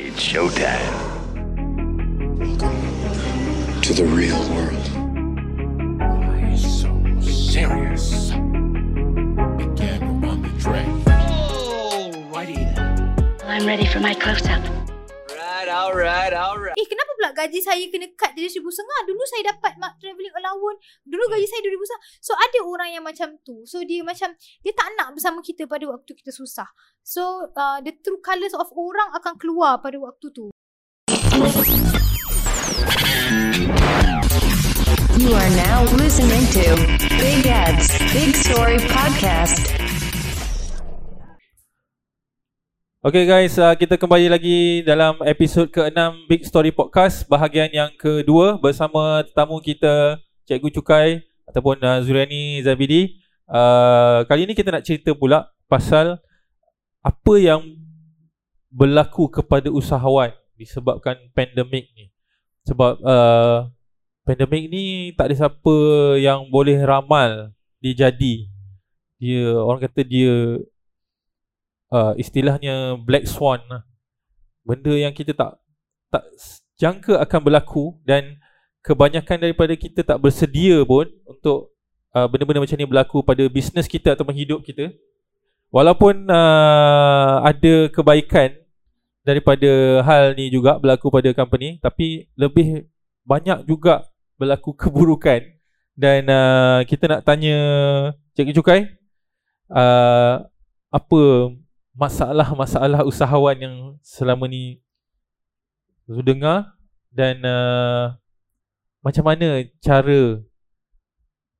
It's showtime. to the real world. Why so serious? Begin on the track. I'm ready for my close-up. Alright, alright, alright. Eh kenapa pula gaji saya kena cut dari RM1,500 Dulu saya dapat mak travelling allowance. Dulu gaji saya RM2,500 So ada orang yang macam tu. So dia macam Dia tak nak bersama kita pada waktu kita susah. So uh, the true colours of orang akan keluar pada waktu tu. You are now listening to Big Ed's Big Story Podcast. Okay guys, uh, kita kembali lagi dalam episod ke-6 Big Story Podcast Bahagian yang kedua bersama tetamu kita Cikgu Cukai Ataupun uh, Zuriani Zabidi uh, Kali ini kita nak cerita pula pasal Apa yang berlaku kepada usahawan Disebabkan pandemik ni. Sebab uh, pandemik ni tak ada siapa yang boleh ramal dia jadi Dia, orang kata dia uh, istilahnya black swan lah. Benda yang kita tak tak jangka akan berlaku dan kebanyakan daripada kita tak bersedia pun untuk uh, benda-benda macam ni berlaku pada bisnes kita ataupun hidup kita. Walaupun uh, ada kebaikan daripada hal ni juga berlaku pada company tapi lebih banyak juga berlaku keburukan dan uh, kita nak tanya Cikgu Cukai uh, apa masalah-masalah usahawan yang selama ni Zul dengar dan uh, macam mana cara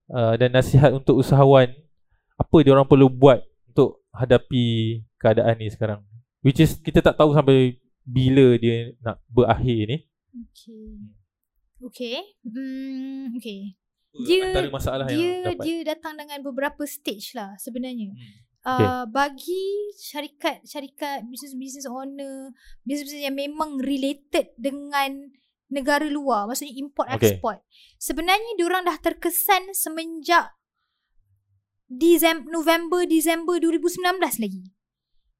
uh, dan nasihat untuk usahawan apa dia orang perlu buat untuk hadapi keadaan ni sekarang? Which is kita tak tahu sampai bila dia nak berakhir ni. Okay. Okay. Hmm, Okay. Dia- Dia antara masalah dia, yang dapat. dia datang dengan beberapa stage lah sebenarnya. Hmm. Uh, bagi syarikat-syarikat business-business owner, business-business yang memang related dengan negara luar, maksudnya import Okay. export. Sebenarnya diorang dah terkesan semenjak Dizem November Disember 2019 lagi.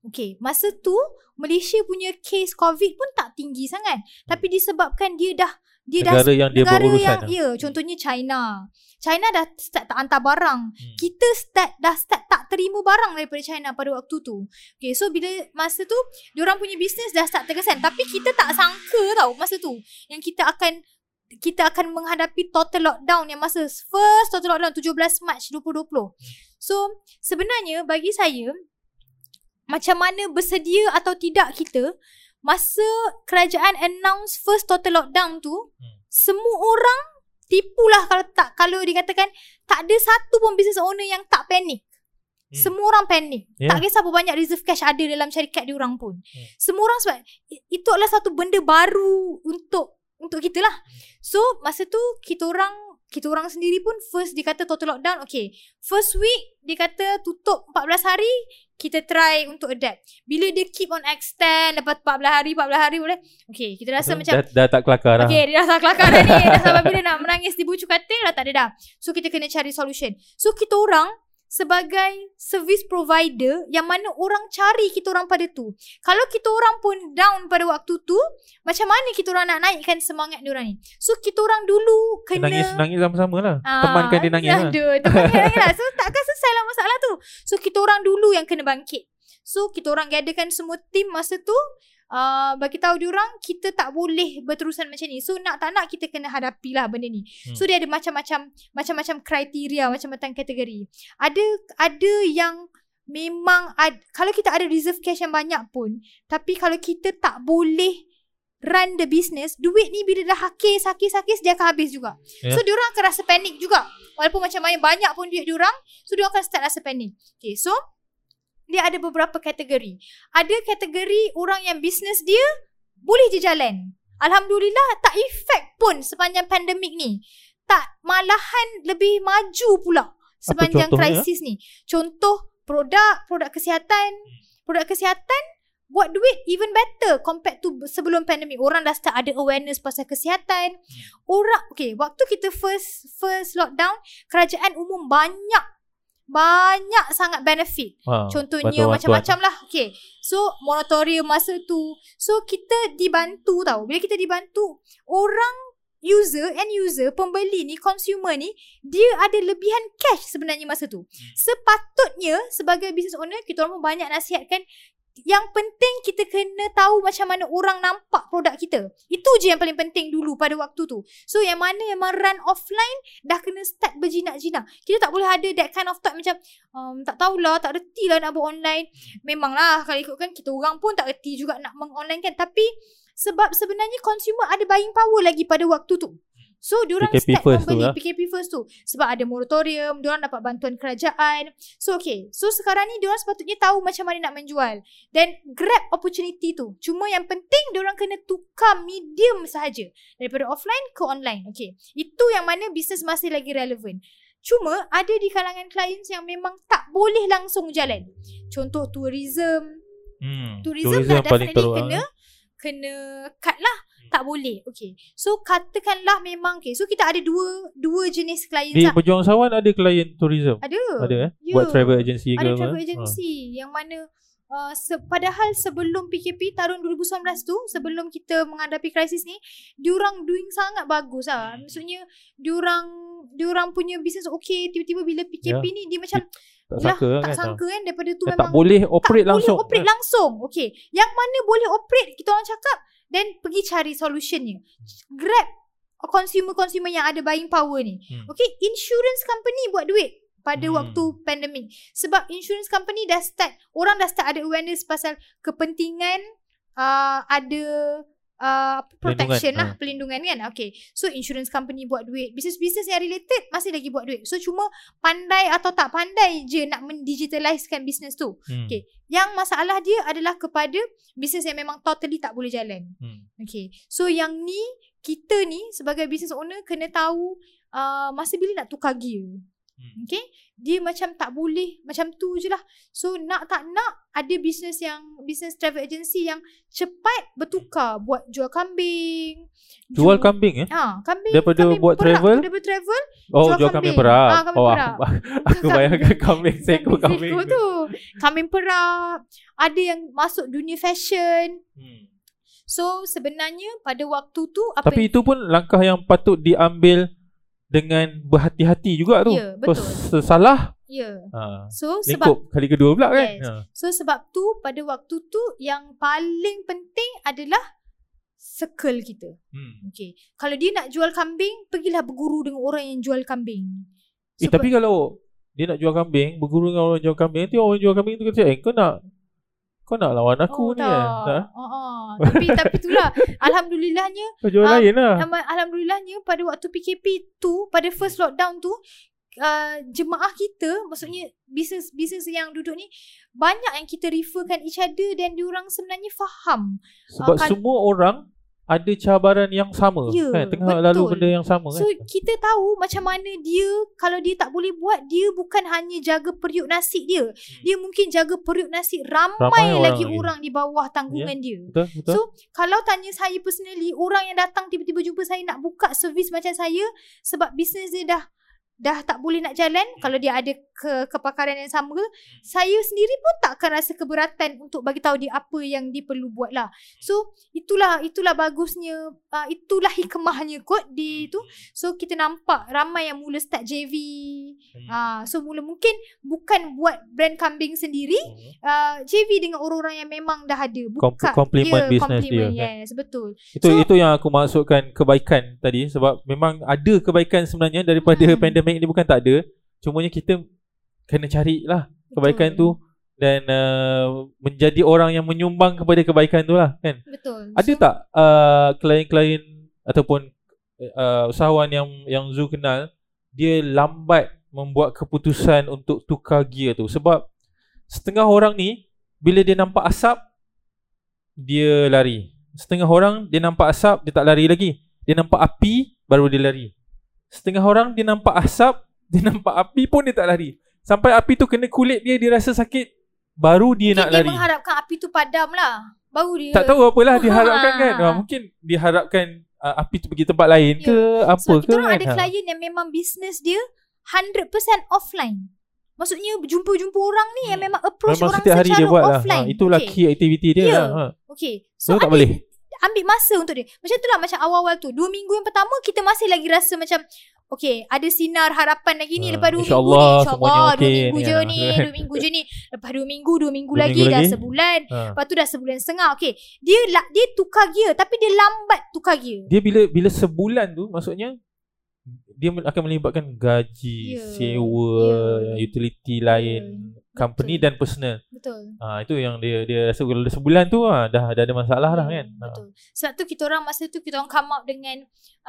Okay, masa tu Malaysia punya case COVID pun tak tinggi sangat. Tapi disebabkan dia dah dia dah Negara yang dia negara berurusan yang, lah. ya, contohnya China. China dah start tak hantar barang. Hmm. Kita start dah start tak terima barang daripada China pada waktu tu. Okay, so bila masa tu diorang punya bisnes dah start terkesan tapi kita tak sangka tau masa tu yang kita akan kita akan menghadapi total lockdown yang masa first total lockdown 17 Mac 2020. So sebenarnya bagi saya macam mana bersedia atau tidak kita masa kerajaan announce first total lockdown tu Hmm. semua orang tipulah kalau tak kalau dikatakan tak ada satu pun business owner yang tak panik. Hmm. Semua orang panik. Yeah. Tak kisah berapa banyak reserve cash ada dalam syarikat diorang pun. Hmm. Semua orang sebab itu adalah satu benda baru untuk untuk kita lah. So masa tu kita orang kita orang sendiri pun first dikata total lockdown. Okay. First week dikata tutup 14 hari. Kita try untuk adapt. Bila dia keep on extend lepas 14 hari, 14 hari boleh. Okay. Kita rasa macam dah, dah tak kelakar lah Okay, dia dah tak kelakar dah ni. Dah sampai bila nak menangis di bucu katil dah tak ada dah. So kita kena cari solution. So kita orang sebagai service provider yang mana orang cari kita orang pada tu. Kalau kita orang pun down pada waktu tu, macam mana kita orang nak naikkan semangat dia orang ni? So kita orang dulu kena Nangis-nangis sama-sama lah Ah, Temankan dia nangis lah Aduh, temankan dia nangis lah. So takkan selesai lah masalah tu. So kita orang dulu yang kena bangkit. So kita orang gatherkan semua team masa tu uh, bagi tahu diorang kita tak boleh berterusan macam ni. So nak tak nak kita kena hadapilah benda ni. Hmm. So dia ada macam-macam macam-macam kriteria, macam-macam kategori. Ada ada yang memang ad, kalau kita ada reserve cash yang banyak pun tapi kalau kita tak boleh run the business, duit ni bila dah hakis, hakis, hakis dia akan habis juga. Ya. So diorang akan rasa panik juga. Walaupun macam mana banyak pun duit diorang, so diorang akan start rasa panik. Okay, so dia ada beberapa kategori. Ada kategori orang yang bisnes dia boleh je jalan. Alhamdulillah tak efek pun sepanjang pandemik ni. Tak malahan lebih maju pula sepanjang krisis ni. Contoh produk, produk kesihatan, produk kesihatan buat duit even better compared to sebelum pandemik. Orang dah start ada awareness pasal kesihatan. Orang okay, waktu kita first first lockdown, kerajaan umum banyak banyak sangat benefit. Ha, Contohnya macam-macam lah. Okay. So, moratorium masa tu. So, kita dibantu tau. Bila kita dibantu, orang user, end user, pembeli ni, consumer ni, dia ada lebihan cash sebenarnya masa tu. Sepatutnya, sebagai business owner, kita orang pun banyak nasihatkan, yang penting kita kena tahu macam mana orang nampak produk kita. Itu je yang paling penting dulu pada waktu tu. So yang mana memang run offline dah kena start berjinak-jinak. Kita tak boleh ada that kind of thought macam um, tak tahulah, tak reti lah nak buat online. Memanglah kalau ikutkan kita orang pun tak reti juga nak meng-online kan. Tapi sebab sebenarnya consumer ada buying power lagi pada waktu tu. So diorang PKP start first tu membeli lah. PKP first tu sebab ada moratorium, diorang dapat bantuan kerajaan. So okay. So sekarang ni diorang sepatutnya tahu macam mana nak menjual dan grab opportunity tu. Cuma yang penting diorang kena tukar medium sahaja daripada offline ke online. Okay. Itu yang mana bisnes masih lagi relevan. Cuma ada di kalangan clients yang memang tak boleh langsung jalan. Contoh tourism, Hmm. tourism, dah definitely kena kena cut lah. Tak boleh. Okay. So katakanlah memang okay. So kita ada dua dua jenis clients Di lah. Pejuang Sawan ada klien tourism. Ada. Ada eh? Ya. Buat travel agency ke Ada travel Ha. agency yang mana uh, se- padahal sebelum PKP tahun 2019 tu sebelum kita menghadapi krisis ni diorang doing sangat bagus lah. Hmm. Maksudnya diorang diorang punya business okay tiba-tiba bila PKP Ya. ni dia macam Tak lah, sangka tak kan. sangka kan daripada tu Dan memang tak boleh operate tak langsung. boleh operate langsung. Okay. Yang mana boleh operate kita orang cakap then pergi cari solutionnya. Grab consumer-consumer yang ada buying power ni. Hmm. Okay, insurance company buat duit pada Hmm. waktu pandemik. Sebab insurance company dah start, orang dah start ada awareness pasal kepentingan uh, ada uh, protection Perlindungan, lah, pelindungan kan. Okay, so insurance company buat duit. Business-business yang related masih lagi buat duit. So cuma pandai atau tak pandai je nak mendigitalizekan business tu. Hmm. Okay. Yang masalah dia adalah kepada bisnes yang memang totally tak boleh jalan. Hmm. Okay. So yang ni, kita ni sebagai business owner kena tahu uh, masa bila nak tukar gear. Hmm. Okay. Dia macam tak boleh, macam tu je lah. So nak tak nak, ada bisnes yang, bisnes travel agency yang cepat bertukar. Buat jual kambing. Jual kambing eh? Ha, kambing. Daripada kambing buat perak travel? Daripada travel. Oh, Jual jual kambing kambing. perak. Ah, kambing oh, perak. aku, aku bayangkan kambing seekor kambing. Tu. Kambing perak. Ada yang masuk dunia fashion. Hmm. So sebenarnya pada waktu tu apa Tapi itu pun langkah yang patut diambil dengan berhati-hati juga tu. Ya, betul. Kalau salah, ya. ha, So sebab kali kedua pula kan. Yes. Ha. so sebab tu pada waktu tu yang paling penting adalah circle kita. Hmm. Okay. Kalau dia nak jual kambing, pergilah berguru dengan orang yang jual kambing. Eh, tapi kalau dia nak jual kambing, berguru dengan orang jual kambing, nanti orang jual kambing tu kata, eh kau nak kau nak lawan aku oh, ni tak. kan? Tak? Uh, uh. Tapi tapi itulah alhamdulillahnya jual Ah, lain lah. Alham- Alhamdulillahnya pada waktu PKP tu pada first lockdown tu uh, jemaah kita maksudnya bisnes bisnes yang duduk ni banyak yang kita referkan each other dan diorang sebenarnya faham. Sebab kan- semua orang ada cabaran yang sama Ya, kan tengah betul. lalu benda yang sama So kan. kita tahu macam mana dia kalau dia tak boleh buat dia bukan hanya jaga periuk nasi dia. Dia mungkin jaga periuk nasi ramai, Hmm. Ramai orang lagi lagi. orang di bawah tanggungan dia. Betul betul. So kalau tanya saya personally Orang yang datang tiba-tiba jumpa saya Nak buka servis macam saya Sebab bisnes dia dah Dah tak boleh nak jalan Kalau dia ada ke, kepakaran yang sama Saya sendiri pun tak akan rasa keberatan Untuk bagi tahu dia apa yang dia perlu buat lah So itulah itulah bagusnya uh, Itulah hikmahnya kot di tu So kita nampak ramai yang mula start JV Hmm. uh, So mula mungkin bukan buat brand kambing sendiri uh, JV dengan orang-orang yang memang dah ada buka complement ya, business dia, complement, kan? yes betul Itu So- itu yang aku maksudkan kebaikan tadi sebab memang ada kebaikan sebenarnya daripada Hmm. pandemik ni bukan tak ada. Cumanya kita kena carilah kebaikan Betul. tu dan uh, menjadi orang yang menyumbang kepada kebaikan tu lah kan. betul Ada So, tak uh, klien-klien ataupun uh, usahawan yang yang Zu kenal dia lambat membuat keputusan untuk tukar gear tu sebab setengah orang ni bila dia nampak asap dia lari. Setengah orang dia nampak asap dia tak lari lagi. Dia nampak api baru dia lari. Setengah orang dia nampak asap dia nampak api pun dia tak lari. Sampai api tu kena kulit dia dia rasa sakit baru dia mungkin nak dia lari. mengharapkan api tu padam lah baru dia Tak tahu apalah diharapkan kan. Ha. Ha, mungkin diharapkan uh, api tu pergi tempat lain Ya. ke apa sebab ke kita kan. ada Ha. klien yang memang bisnes dia 100% offline Maksudnya jumpa-jumpa orang ni yang memang approach Memang orang setiap hari secara dia buat lah. offline. Ha, itulah okay. key activity dia Ya. lah. Ha. Okay. So, So, tak boleh. ambil masa untuk dia. Macam tu lah macam awal-awal tu. Dua minggu yang pertama kita masih lagi rasa macam Okay, ada sinar harapan lagi ni Ha, lepas dua minggu insyaAllah ni. semuanya InsyaAllah dua minggu ni, je ni. Dua minggu je ni. Lepas dua minggu, dua minggu Dua lagi, minggu dah lagi. sebulan. Ha. Lepas tu dah sebulan setengah. Okay, dia dia tukar gear tapi dia lambat tukar gear. Dia bila bila sebulan tu maksudnya dia akan melibatkan gaji, Ya. sewa, Ya. utility lain, company Betul. dan personal. Betul. Ha, itu yang dia dia rasa kalau dah sebulan tu ha, dah dah ada masalah dah Hmm, kan. Ha. Betul. Sebab tu kita orang masa tu kita orang come up dengan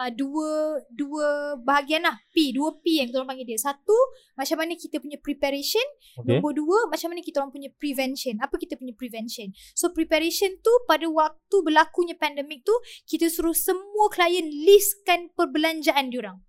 uh, dua dua bahagian lah P, dua P yang kita orang panggil dia. Satu macam mana kita punya preparation, Okay. nombor dua macam mana kita orang punya prevention. Apa kita punya prevention? So preparation tu pada waktu berlakunya pandemik tu kita suruh semua klien listkan perbelanjaan diorang.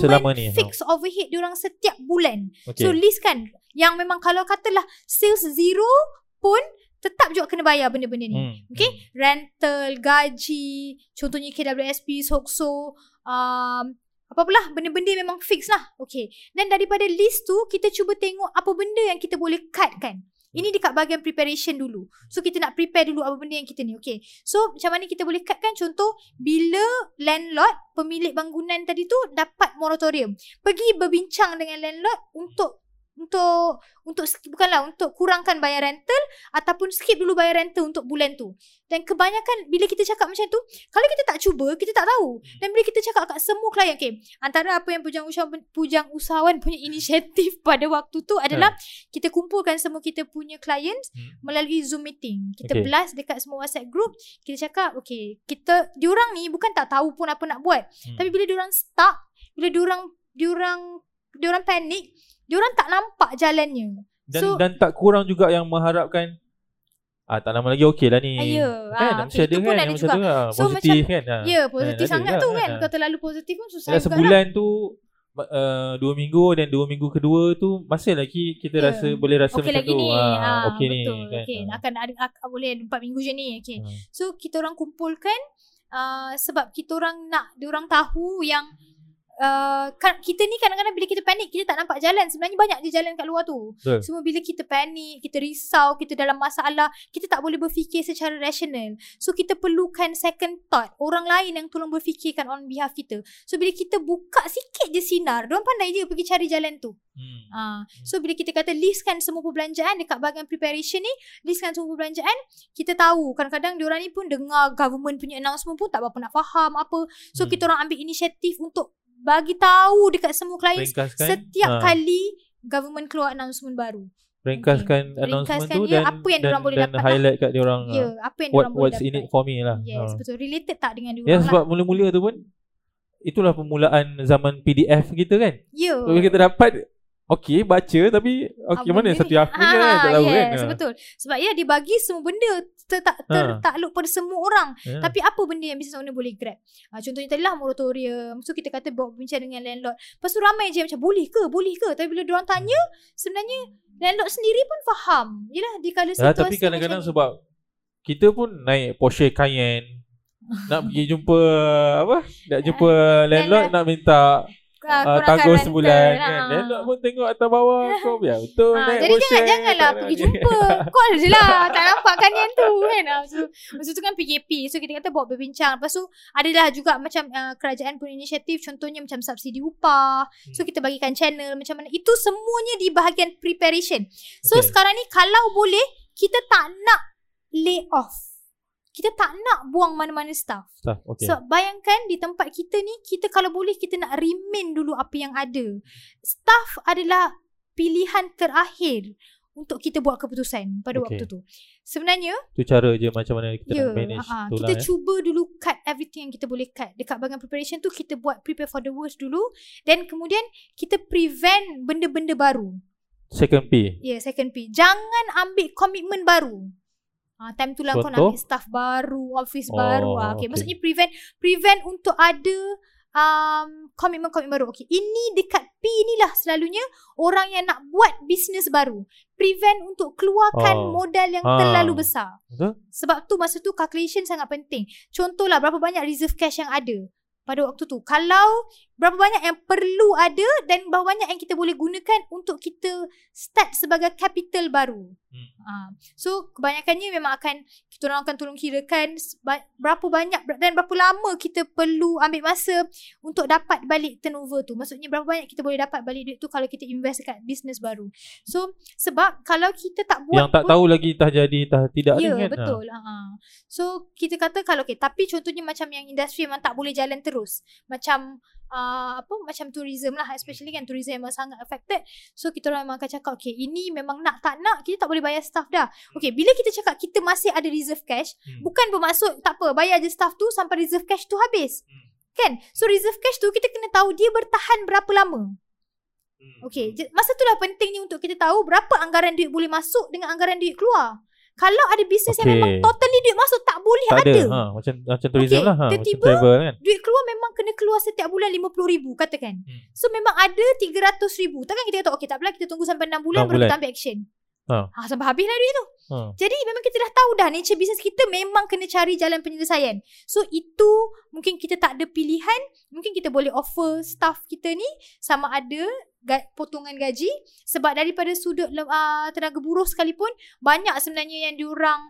Selama ni, fix overhead diorang setiap bulan. Okay. So list kan yang memang kalau katalah sales zero pun tetap juga kena bayar benda-benda ni. Hmm. Okay Rental Gaji Contohnya KWSP Sokso um, Apa-apalah Benda-benda memang fix lah Okay Dan daripada list tu Kita cuba tengok Apa benda yang kita boleh cut kan ini dekat bahagian preparation dulu. So kita nak prepare dulu apa benda yang kita ni. Okay. So macam mana kita boleh cut kan contoh bila landlord pemilik bangunan tadi tu dapat moratorium. Pergi berbincang dengan landlord untuk untuk untuk bukanlah untuk kurangkan bayar rental ataupun skip dulu bayar rental untuk bulan tu. Dan kebanyakan bila kita cakap macam tu, kalau kita tak cuba, kita tak tahu. Dan bila kita cakap kat semua klien, okay, antara apa yang pujang usahawan, pujang usahawan punya inisiatif pada waktu tu adalah kita kumpulkan semua kita punya clients Hmm. melalui Zoom meeting. Kita Okay. blast dekat semua WhatsApp group, kita cakap, okay, kita diorang ni bukan tak tahu pun apa nak buat. Hmm. Tapi bila diorang stuck, bila diorang diorang diorang panik, diorang tak nampak jalannya. Dan So- dan tak kurang juga yang mengharapkan ah tak lama lagi okey lah ni. Ah, ya. Kan Ah, mesti okey, ada itu pun kan ada yang juga. macam lah. So, positif kan. Ha. Ya, positif ada sangat juga tu kan, kan. ah. Kalau terlalu positif pun susah juga lah. sebulan tu uh, dua minggu dan dua minggu kedua tu masih lagi kita Ya. rasa boleh rasa Okey macam lagi tu. ni. Ah, Ha, okey ni betul. kan. Okey, Ah. akan ada akan, boleh 4 minggu je ni. Okey. Hmm. So kita orang kumpulkan uh, sebab kita orang nak diorang tahu yang Uh, kan, kita ni kadang-kadang bila kita panik kita tak nampak jalan sebenarnya banyak je jalan kat luar tu Betul. semua bila kita panik kita risau kita dalam masalah kita tak boleh berfikir secara rasional so kita perlukan second thought orang lain yang tolong berfikirkan on behalf kita so bila kita buka sikit je sinar diorang pandai je pergi cari jalan tu Hmm. Ah, so bila kita kata listkan semua perbelanjaan dekat bahagian preparation ni, listkan semua perbelanjaan, kita tahu kadang-kadang diorang ni pun dengar government punya announcement pun tak berapa nak faham apa. So Hmm. kita orang ambil inisiatif untuk bagi tahu dekat semua klien setiap ah, kali government keluar announcement baru. ringkaskan announcement Ringkaskan tu dia dan apa yang dan, boleh dan dapat lah. highlight kat dia orang Ya, apa yang what diorang boleh what's in dapat. it for me lah. Yes, Ah. betul. Related tak dengan diorang Ya lah. sebab mula-mula tu pun itulah permulaan zaman PDF kita kan. Ya. So, kita dapat okey baca tapi okey Ah, mana satu ni. aku je kan tak tahu yes, kan. Ah. betul. Sebab ya dia bagi semua benda ter, tak Ha. tertakluk pada semua orang. Ya. Tapi apa benda yang business owner boleh grab? Ha, contohnya tadi lah moratorium. So kita kata bawa bincang dengan landlord. Lepas tu ramai je macam boleh ke? Boleh ke? Tapi bila diorang tanya, sebenarnya landlord sendiri pun faham. Yelah di kala Ya, situasi tapi kadang-kadang sebab kita pun naik Porsche Cayenne nak pergi jumpa apa? Nak jumpa landlord nak minta Ah, uh, kurangkan tangguh rental. sebulan Ha. kan. Landlord pun tengok atas bawah kau biar betul Ha, naik jadi jangan janganlah tak pergi jumpa. Call je lah. Tak nampak kan yang tu kan. Ah, So, masa tu kan PKP. So kita kata bawa berbincang. Lepas tu adalah juga macam uh, kerajaan punya inisiatif. Contohnya macam subsidi upah. Hmm. So kita bagikan channel macam mana. Itu semuanya di bahagian preparation. So Okay. sekarang ni kalau boleh kita tak nak lay off. Kita tak nak buang mana-mana staff. Staff, okay. So bayangkan di tempat kita ni kita kalau boleh kita nak remain dulu apa yang ada. Staff adalah pilihan terakhir untuk kita buat keputusan pada Okay. waktu tu. Sebenarnya tu cara je macam mana kita ya nak manage ha, tu kita lah. eh. cuba dulu cut everything yang kita boleh cut. Dekat bahagian preparation tu kita buat prepare for the worst dulu dan kemudian kita prevent benda-benda baru. Second P. Ya, yeah, second P. Jangan ambil komitmen baru. Ha, time tu lah kau nak ambil staff baru, office Oh, baru. Ha, okay. okay. Maksudnya prevent prevent untuk ada um, komitmen-komitmen baru. Okay. Ini dekat P inilah selalunya orang yang nak buat bisnes baru. Prevent untuk keluarkan Oh. modal yang Ah. terlalu besar. Betul? Sebab tu masa tu calculation sangat penting. Contohlah berapa banyak reserve cash yang ada pada waktu tu. Kalau berapa banyak yang perlu ada dan berapa banyak yang kita boleh gunakan untuk kita start sebagai capital baru. Hmm. Uh, so kebanyakannya memang akan kita orang akan tolong kirakan berapa banyak dan berapa lama kita perlu ambil masa untuk dapat balik turnover tu. Maksudnya berapa banyak kita boleh dapat balik duit tu kalau kita invest dekat bisnes baru. So sebab kalau kita tak buat Yang tak pun- tahu lagi tah jadi tah tidak Ya ada kan. betul ha. So kita kata kalau okay Tapi contohnya macam yang industri Memang tak boleh jalan terus Macam uh, Apa Macam tourism lah Especially kan tourism memang sangat affected So kita orang memang akan cakap Okay ini memang nak tak nak Kita tak boleh bayar staff dah Okay bila kita cakap Kita masih ada reserve cash Hmm. Bukan bermaksud Tak apa bayar je staff tu Sampai reserve cash tu habis Hmm. Kan So reserve cash tu Kita kena tahu Dia bertahan berapa lama Hmm. Okay, masa tu lah pentingnya untuk kita tahu berapa anggaran duit boleh masuk dengan anggaran duit keluar. Kalau ada bisnes okay. yang memang totally duit masuk tak boleh Tak ada. ada. Ha, macam macam tourism Okay, lah ha, macam tiba-tiba travel kan. Duit keluar memang kena keluar setiap bulan RM50,000 katakan. Hmm. So memang ada RM300,000. Takkan kita kata okay tak apalah kita tunggu sampai 6 bulan Enam baru bulan. kita ambil action. Ha. Ha, sampai habis lah duit tu. Ha. Jadi memang kita dah tahu dah nature bisnes kita memang kena cari jalan penyelesaian. So itu mungkin kita tak ada pilihan, mungkin kita boleh offer staff kita ni sama ada ga- potongan gaji. Sebab daripada sudut uh, tenaga buruh sekalipun banyak sebenarnya yang diorang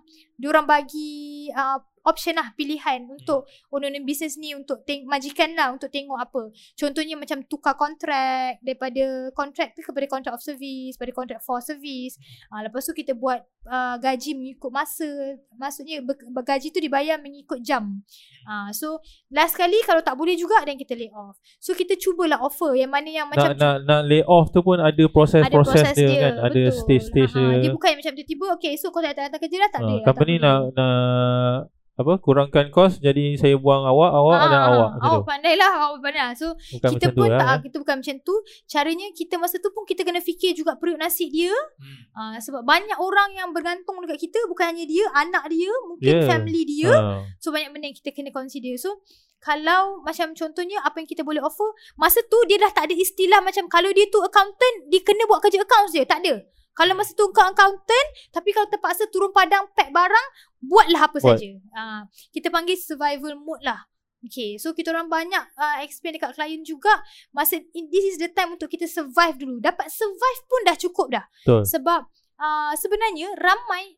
diorang bagi uh, option lah pilihan untuk owner bisnes ni untuk teng- majikan lah untuk tengok apa. Contohnya macam tukar kontrak daripada kontrak tu kepada kontrak of service, pada kontrak for service. Uh, lepas tu kita buat uh, gaji mengikut masa. Maksudnya ber- gaji tu dibayar mengikut jam. Uh, so last kali kalau tak boleh juga then kita lay off. So kita cubalah offer yang mana yang macam Nak nak nak lay off tu pun ada proses-proses proses dia, kan. Ada betul. stage-stage Ha, dia. Dia bukan macam tiba-tiba okay so kau tak datang kerja dah tak Ha, ada. company nak nak apa kurangkan kos jadi saya buang awak awak Ah, ada awak ah, macam Awak tu. pandai lah Awak pandai lah. So Bukan kita tu pun lah. tak kan. Kita bukan macam tu Caranya kita masa tu pun Kita kena fikir juga Periuk nasi dia Hmm. uh, Sebab banyak orang yang bergantung dekat kita Bukan hanya dia Anak dia Mungkin Yeah. family dia Ha. So banyak benda yang kita kena consider So kalau macam contohnya apa yang kita boleh offer masa tu dia dah tak ada istilah macam kalau dia tu accountant dia kena buat kerja accounts je tak ada kalau masa tu kau accountant tapi kalau terpaksa turun padang pack barang buatlah apa Buat. saja uh, kita panggil survival mode lah Okay, so kita orang banyak uh, explain dekat klien juga masa in, this is the time untuk kita survive dulu. Dapat survive pun dah cukup dah. Betul. Sebab uh, sebenarnya ramai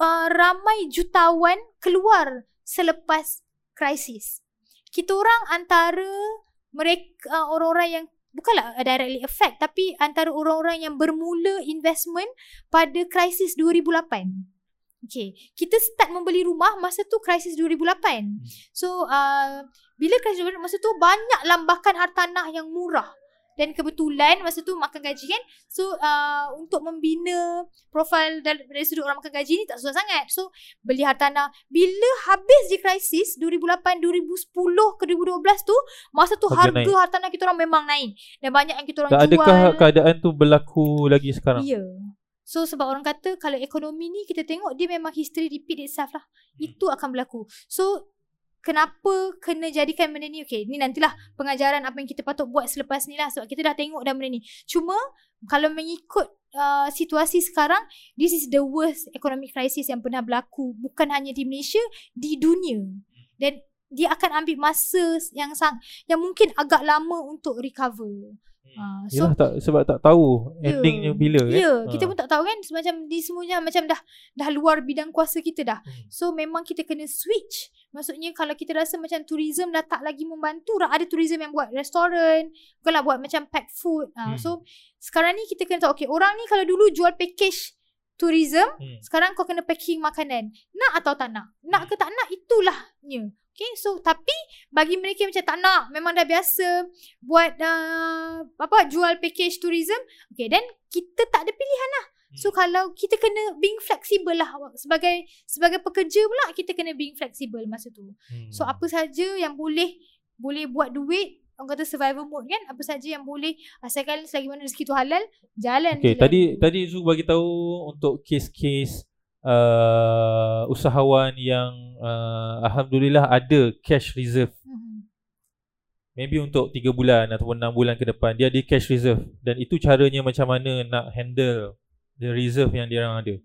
uh, ramai jutawan keluar selepas krisis. Kita orang antara mereka uh, orang-orang yang bukanlah directly affect tapi antara orang-orang yang bermula investment pada krisis 2008. Okay, kita start membeli rumah masa tu krisis 2008. So, uh, bila krisis 2008 masa tu banyak lambakan hartanah yang murah. Dan kebetulan masa tu makan gaji kan. So, uh, untuk membina profil dari, dari sudut orang makan gaji ni tak susah sangat. So, beli hartanah. Bila habis je krisis 2008, 2010 ke 2012 tu, masa tu Harga harga, naik. hartanah kita orang memang naik. Dan banyak yang kita orang Tak jual. adakah keadaan tu berlaku lagi sekarang? Ya. So sebab orang kata kalau ekonomi ni kita tengok dia memang history repeat itself lah. Hmm. Itu akan berlaku. So kenapa kena jadikan benda ni okay ni nantilah pengajaran apa yang kita patut buat selepas ni lah sebab kita dah tengok dah benda ni. Cuma kalau mengikut uh, situasi sekarang this is the worst economic crisis yang pernah berlaku bukan hanya di Malaysia di dunia. Dan dia akan ambil masa yang sang yang mungkin agak lama untuk recover. Uh, so Yalah tak sebab tak tahu Ya. endingnya bila kan. Ya, kita Ha. pun tak tahu kan macam di semuanya macam dah dah luar bidang kuasa kita dah. Hmm. So memang kita kena switch. Maksudnya kalau kita rasa macam tourism dah tak lagi membantu, dah ada tourism yang buat restoran, bukanlah buat macam pack food. Ha, Hmm. so sekarang ni kita kena tahu okay, orang ni kalau dulu jual package tourism, Hmm. sekarang kau kena packing makanan. Nak atau tak nak? Nak ke tak nak itulahnya. Okay, so tapi bagi mereka macam tak nak, memang dah biasa buat uh, apa jual package tourism, okay, then kita tak ada pilihan lah. So kalau kita kena being flexible lah sebagai sebagai pekerja pula kita kena being flexible masa tu. Hmm. So apa saja yang boleh boleh buat duit orang kata survival mode kan apa saja yang boleh asalkan selagi mana rezeki tu halal jalan Okay, tadi tadi Zu bagi tahu untuk kes-kes uh, usahawan yang uh, alhamdulillah ada cash reserve. Mhm. Maybe untuk 3 bulan ataupun 6 bulan ke depan dia ada cash reserve dan itu caranya macam mana nak handle the reserve yang dia orang ada.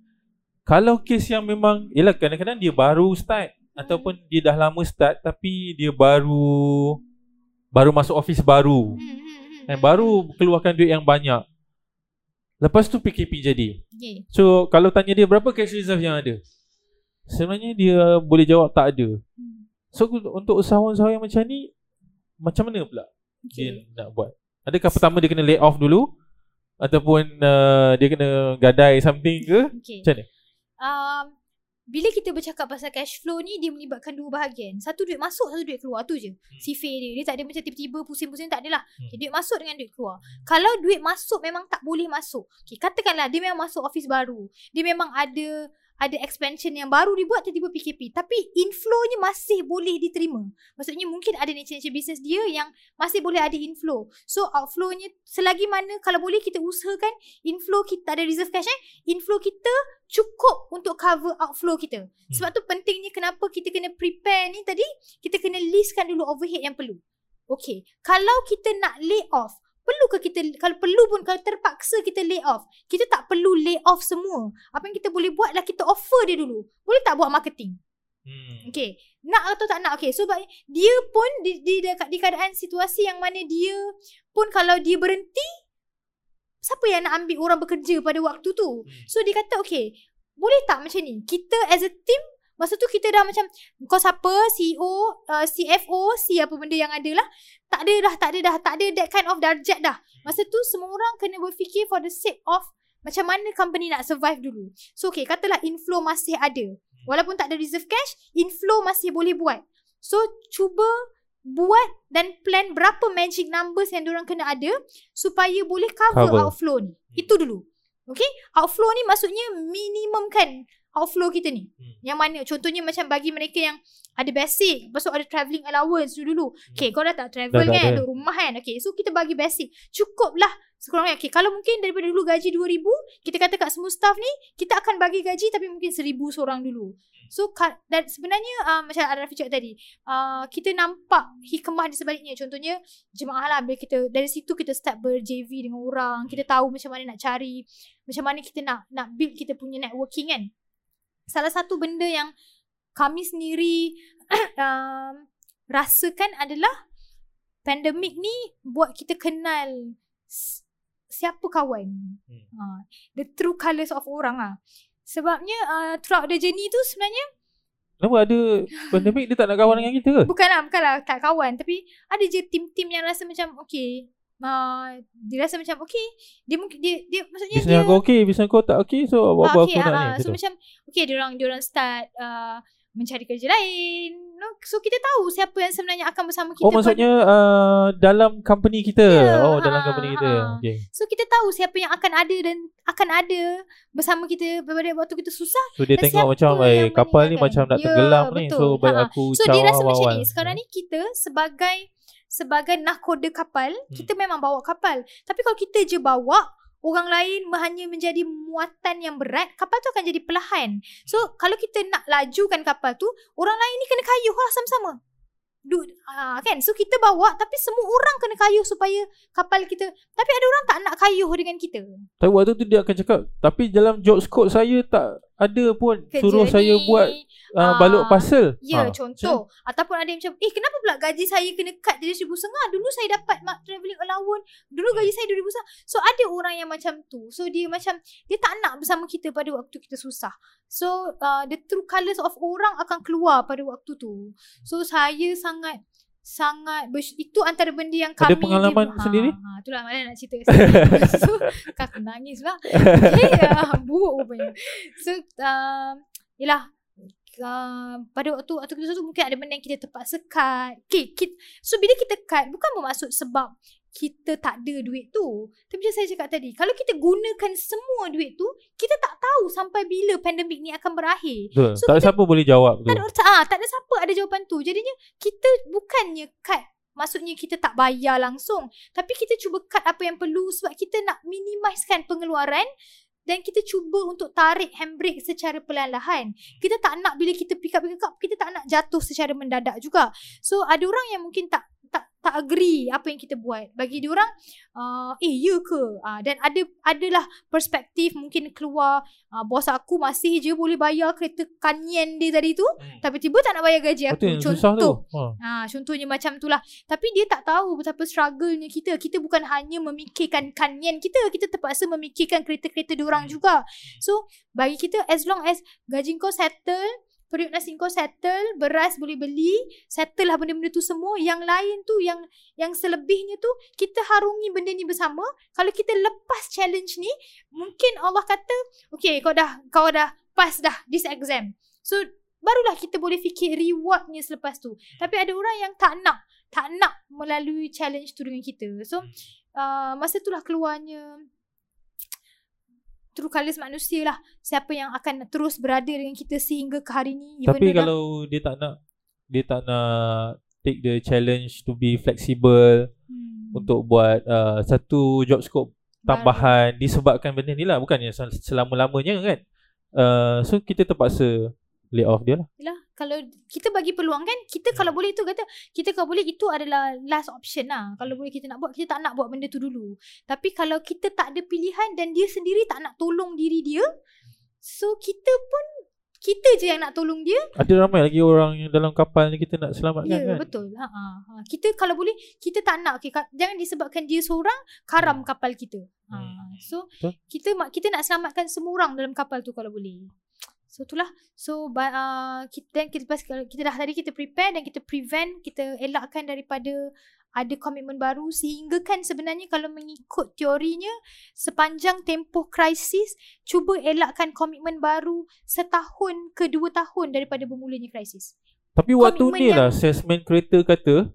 Kalau kes yang memang yalah kadang-kadang dia baru start ataupun dia dah lama start tapi dia baru baru masuk office baru. Hmm, Dan hmm. baru keluarkan duit yang banyak. Lepas tu PKP jadi. Okay. So kalau tanya dia berapa cash reserve yang ada? Sebenarnya dia boleh jawab tak ada. Hmm. So untuk usahawan-usahawan yang macam ni macam mana pula dia Okay. nak buat? Adakah pertama dia kena lay off dulu ataupun uh, dia kena gadai something ke? Okay. Macam mana? Um, bila kita bercakap pasal cash flow ni dia melibatkan dua bahagian. Satu duit masuk, satu duit keluar tu je. Hmm. Sifir dia. Dia tak ada macam tiba-tiba pusing-pusing tak adalah. Hmm. Okay, duit masuk dengan duit keluar. Kalau duit masuk memang tak boleh masuk. Okay, katakanlah dia memang masuk office baru. Dia memang ada ada expansion yang baru dibuat tiba-tiba PKP. Tapi inflow-nya masih boleh diterima. Maksudnya mungkin ada nature-nature business dia yang masih boleh ada inflow. So outflow-nya selagi mana kalau boleh kita usahakan inflow kita ada reserve cash eh. Inflow kita cukup untuk cover outflow kita. Hmm. Sebab tu pentingnya kenapa kita kena prepare ni tadi, kita kena listkan dulu overhead yang perlu. Okay, kalau kita nak lay off, perlu ke kita, kalau perlu pun, kalau terpaksa kita lay off, kita tak perlu lay off semua. Apa yang kita boleh buat adalah kita offer dia dulu. Boleh tak buat marketing? Hmm. Okay. Nak atau tak nak. Okay. So, dia pun di, di, di, di keadaan situasi yang mana dia pun kalau dia berhenti, siapa yang nak ambil orang bekerja pada waktu tu? Hmm. So, dia kata, okay, boleh tak macam ni? Kita as a team, masa tu kita dah macam, kau siapa? CEO, uh, CFO, C apa benda yang ada lah. Tak ada dah, tak ada dah. Tak ada that kind of darjat dah. Masa tu, semua orang kena berfikir for the sake of macam mana company nak survive dulu. So, okay, katalah inflow masih ada. Walaupun tak ada reserve cash, inflow masih boleh buat. So, cuba buat dan plan berapa magic numbers yang diorang kena ada supaya boleh cover, Cover. outflow ni. Itu dulu. Okay? Outflow ni maksudnya minimum kan outflow kita ni. Hmm. Yang mana? Contohnya macam bagi mereka yang ada basic. Lepas tu ada travelling allowance dulu. Okay, kau dah tak travel Hmm. Dah kan? ada. Duduk rumah kan? Okay, so kita bagi basic. Cukup lah sekurang-kurangnya. Okay, kalau mungkin daripada dulu gaji RM2,000, kita kata kat semua staff ni, kita akan bagi gaji tapi mungkin RM1,000 seorang dulu. So, dan sebenarnya uh, macam Arif cakap tadi, uh, kita nampak hikmah di sebaliknya. Contohnya, jemaah lah. Bila kita, dari situ kita start ber-JV dengan orang. Kita tahu macam mana nak cari, macam mana kita nak nak build kita punya networking kan. Salah satu benda yang kami sendiri um, rasakan adalah pandemik ni buat kita kenal siapa kawan. Hmm. Ha, the true colours of orang ah. Sebabnya uh, throughout the journey tu sebenarnya Kenapa ada pandemik dia tak nak kawan dengan kita ke? bukanlah bukanlah tak kawan tapi ada je tim-tim yang rasa macam okay. Uh, dia rasa macam okay dia mungkin dia dia maksudnya Bisnes dia aku okey, bisnes kau tak okey, so Ah, apa-apa okay, aku nak ah, ni. So macam Okay diorang, diorang start uh, Mencari kerja lain no? So kita tahu Siapa yang sebenarnya akan bersama kita Oh maksudnya uh, dalam company kita. Ya, oh dalam ha, company kita. ha. Okey. So kita tahu Siapa yang akan ada Dan akan ada Bersama kita Pada waktu kita susah So dia tengok macam eh kapal ni meninggalkan? macam nak Ya, tenggelam ni. betul. So baik Ha, aku So dia caw rasa macam awal-awal. ni Sekarang ni kita Sebagai Sebagai nahkoda kapal Hmm. Kita memang bawa kapal. Tapi kalau kita je bawa Orang lain hanya menjadi muatan yang berat Kapal tu akan jadi perlahan. So kalau kita nak lajukan kapal tu Orang lain ni kena kayuh lah sama-sama. Du, uh, kan? So kita bawa Tapi semua orang kena kayuh Supaya kapal kita Tapi ada orang tak nak kayuh dengan kita. Tapi waktu tu dia akan cakap, tapi dalam job scope saya tak ada pun Kerja suruh ni, saya buat uh, balut parcel. Ya Ah, contoh. Ataupun ada yang macam Eh kenapa pula gaji saya kena cut Jadi RM1,500 Dulu saya dapat mak travelling allowance. Dulu gaji saya RM2,500 So ada orang yang macam tu. So dia macam Dia tak nak bersama kita pada waktu kita susah. So uh, the true colours of orang akan keluar pada waktu tu. So saya sangat sangat bers- itu antara benda yang Ada kami pengalaman ha, sendiri? ha, itulah mana nak cerita so kak nangis pula okay, uh, buruk rupanya so uh, yelah uh, pada waktu waktu kita tu mungkin ada benda yang kita terpaksa cut. Okay, kita, so bila kita cut bukan bermaksud sebab kita tak ada duit tu. Tapi macam saya cakap tadi, kalau kita gunakan semua duit tu, kita tak tahu sampai bila pandemik ni akan berakhir. Betul. So tak kita- siapa boleh jawab tu. Tak ada ah, tak ada siapa ada jawapan tu. Jadinya kita bukannya cut Maksudnya kita tak bayar langsung Tapi kita cuba cut apa yang perlu Sebab kita nak minimizekan pengeluaran dan kita cuba untuk tarik handbrake secara perlahan-lahan. Kita tak nak bila kita pick up pick up, kita tak nak jatuh secara mendadak juga. So ada orang yang mungkin tak tak agree apa yang kita buat. Bagi dia orang uh, eh ya ke? Uh, dan ada adalah perspektif mungkin keluar uh, bos aku masih je boleh bayar kereta kanyen dia tadi tu Hmm. tapi tiba tak nak bayar gaji aku. yang susah tu. Contoh. Ha. Ha, contohnya macam tu lah. Tapi dia tak tahu betapa struggle-nya kita. Kita bukan hanya memikirkan kanyen kita. Kita terpaksa memikirkan kereta-kereta diorang juga. So, bagi kita as long as gaji kau settle, periuk nasi kau settle, beras boleh beli, settle lah benda-benda tu semua. Yang lain tu, yang yang selebihnya tu, kita harungi benda ni bersama. Kalau kita lepas challenge ni, mungkin Allah kata, okay kau dah, kau dah pass dah this exam. So, barulah kita boleh fikir rewardnya selepas tu. Tapi ada orang yang tak nak, tak nak melalui challenge tu dengan kita. So, uh, masa itulah keluarnya true colours manusia lah. Siapa yang akan terus berada dengan kita sehingga ke hari ni. even Tapi though dah- kalau dia tak nak dia tak nak take the challenge to be flexible hmm, untuk buat uh, satu job scope baru- tambahan disebabkan benda ni lah bukannya sel- selama-lamanya kan. Uh, so kita terpaksa lay off dia lah. Yelah, kalau kita bagi peluang kan, kita kalau boleh tu kata, kita kalau boleh itu adalah last option lah. Kalau boleh kita nak buat, kita tak nak buat benda tu dulu. Tapi kalau kita tak ada pilihan dan dia sendiri tak nak tolong diri dia, so kita pun, kita je yang nak tolong dia. Ada ramai lagi orang yang dalam kapal ni kita nak selamatkan Ya, kan. betul. Ha, ha, ha. Kita kalau boleh, kita tak nak. Okay, ka- jangan disebabkan dia seorang, karam kapal kita. Ha. Hmm. So, Betul. kita kita nak selamatkan semua orang dalam kapal tu kalau boleh. So itulah. So ba- uh, kita dan kita pas kita dah tadi kita prepare dan kita prevent, kita elakkan daripada ada komitmen baru sehingga kan sebenarnya kalau mengikut teorinya sepanjang tempoh krisis cuba elakkan komitmen baru setahun ke dua tahun daripada bermulanya krisis. Tapi waktu komitmen ni lah salesman kereta kata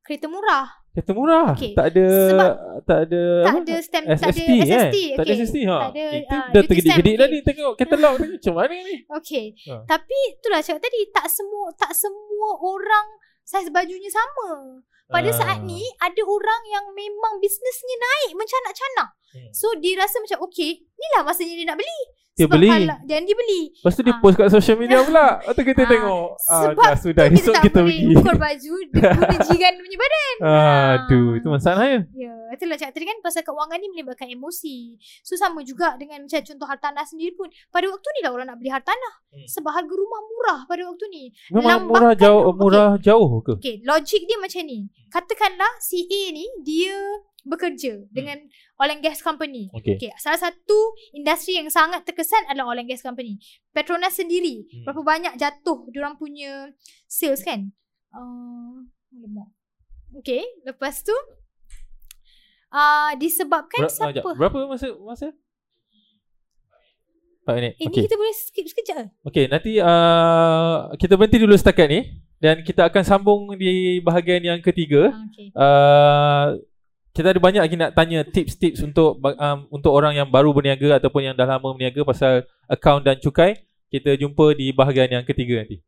Kereta murah. Kereta murah. Okey. Tak ada Sebab tak ada tak ada stamp, tak ada SST kan? SST. Tak ada okay. SST ha. Tak ada, ah, dah tergedik-gedik dah okay. ni tengok katalog ni macam mana ni? Okay. Ha. Tapi itulah cakap tadi tak semua tak semua orang saiz bajunya sama. Pada Ah. saat ni ada orang yang memang bisnesnya naik mencanak-canak. Hmm. So dia rasa macam okay, inilah masanya dia nak beli. Dia Sebab beli. Kalau, dan dia beli. Lepas tu dia Ah. post kat social media pula. Lepas tu kita Ah, tengok. Ah, sebab dah sudah Kita esok tak kita boleh pergi. ukur baju guna jiran punya badan. Aduh, itu masalahnya. Ya, itulah cakap tadi kan pasal keuangan ni melibatkan emosi. So sama juga dengan macam contoh hartanah sendiri pun. Pada waktu ni lah orang nak beli hartanah. Hmm. Sebab harga rumah murah pada waktu ni. Memang murah Lambangkan jauh tu. murah jauh ke? Okay, logik dia macam ni. Katakanlah si A ni dia bekerja dengan oil and gas company. Okey. Okay, salah satu industri yang sangat terkesan adalah oil and gas company. Petronas sendiri, Hmm. berapa banyak jatuh diorang punya sales kan? Uh. Okay, lepas tu uh, disebabkan Ber- siapa? jap. Berapa masa masa? 4 minit. Ini Okey. kita boleh skip sekejap. Okey, nanti uh, kita berhenti dulu setakat ni dan kita akan sambung di bahagian yang ketiga. Ah, Okay. Uh, kita ada banyak lagi nak tanya tips-tips untuk um, untuk orang yang baru berniaga ataupun yang dah lama berniaga pasal akaun dan cukai. Kita jumpa di bahagian yang ketiga nanti.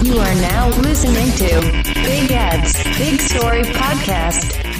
You are now listening to Big Ads, Big Story Podcast.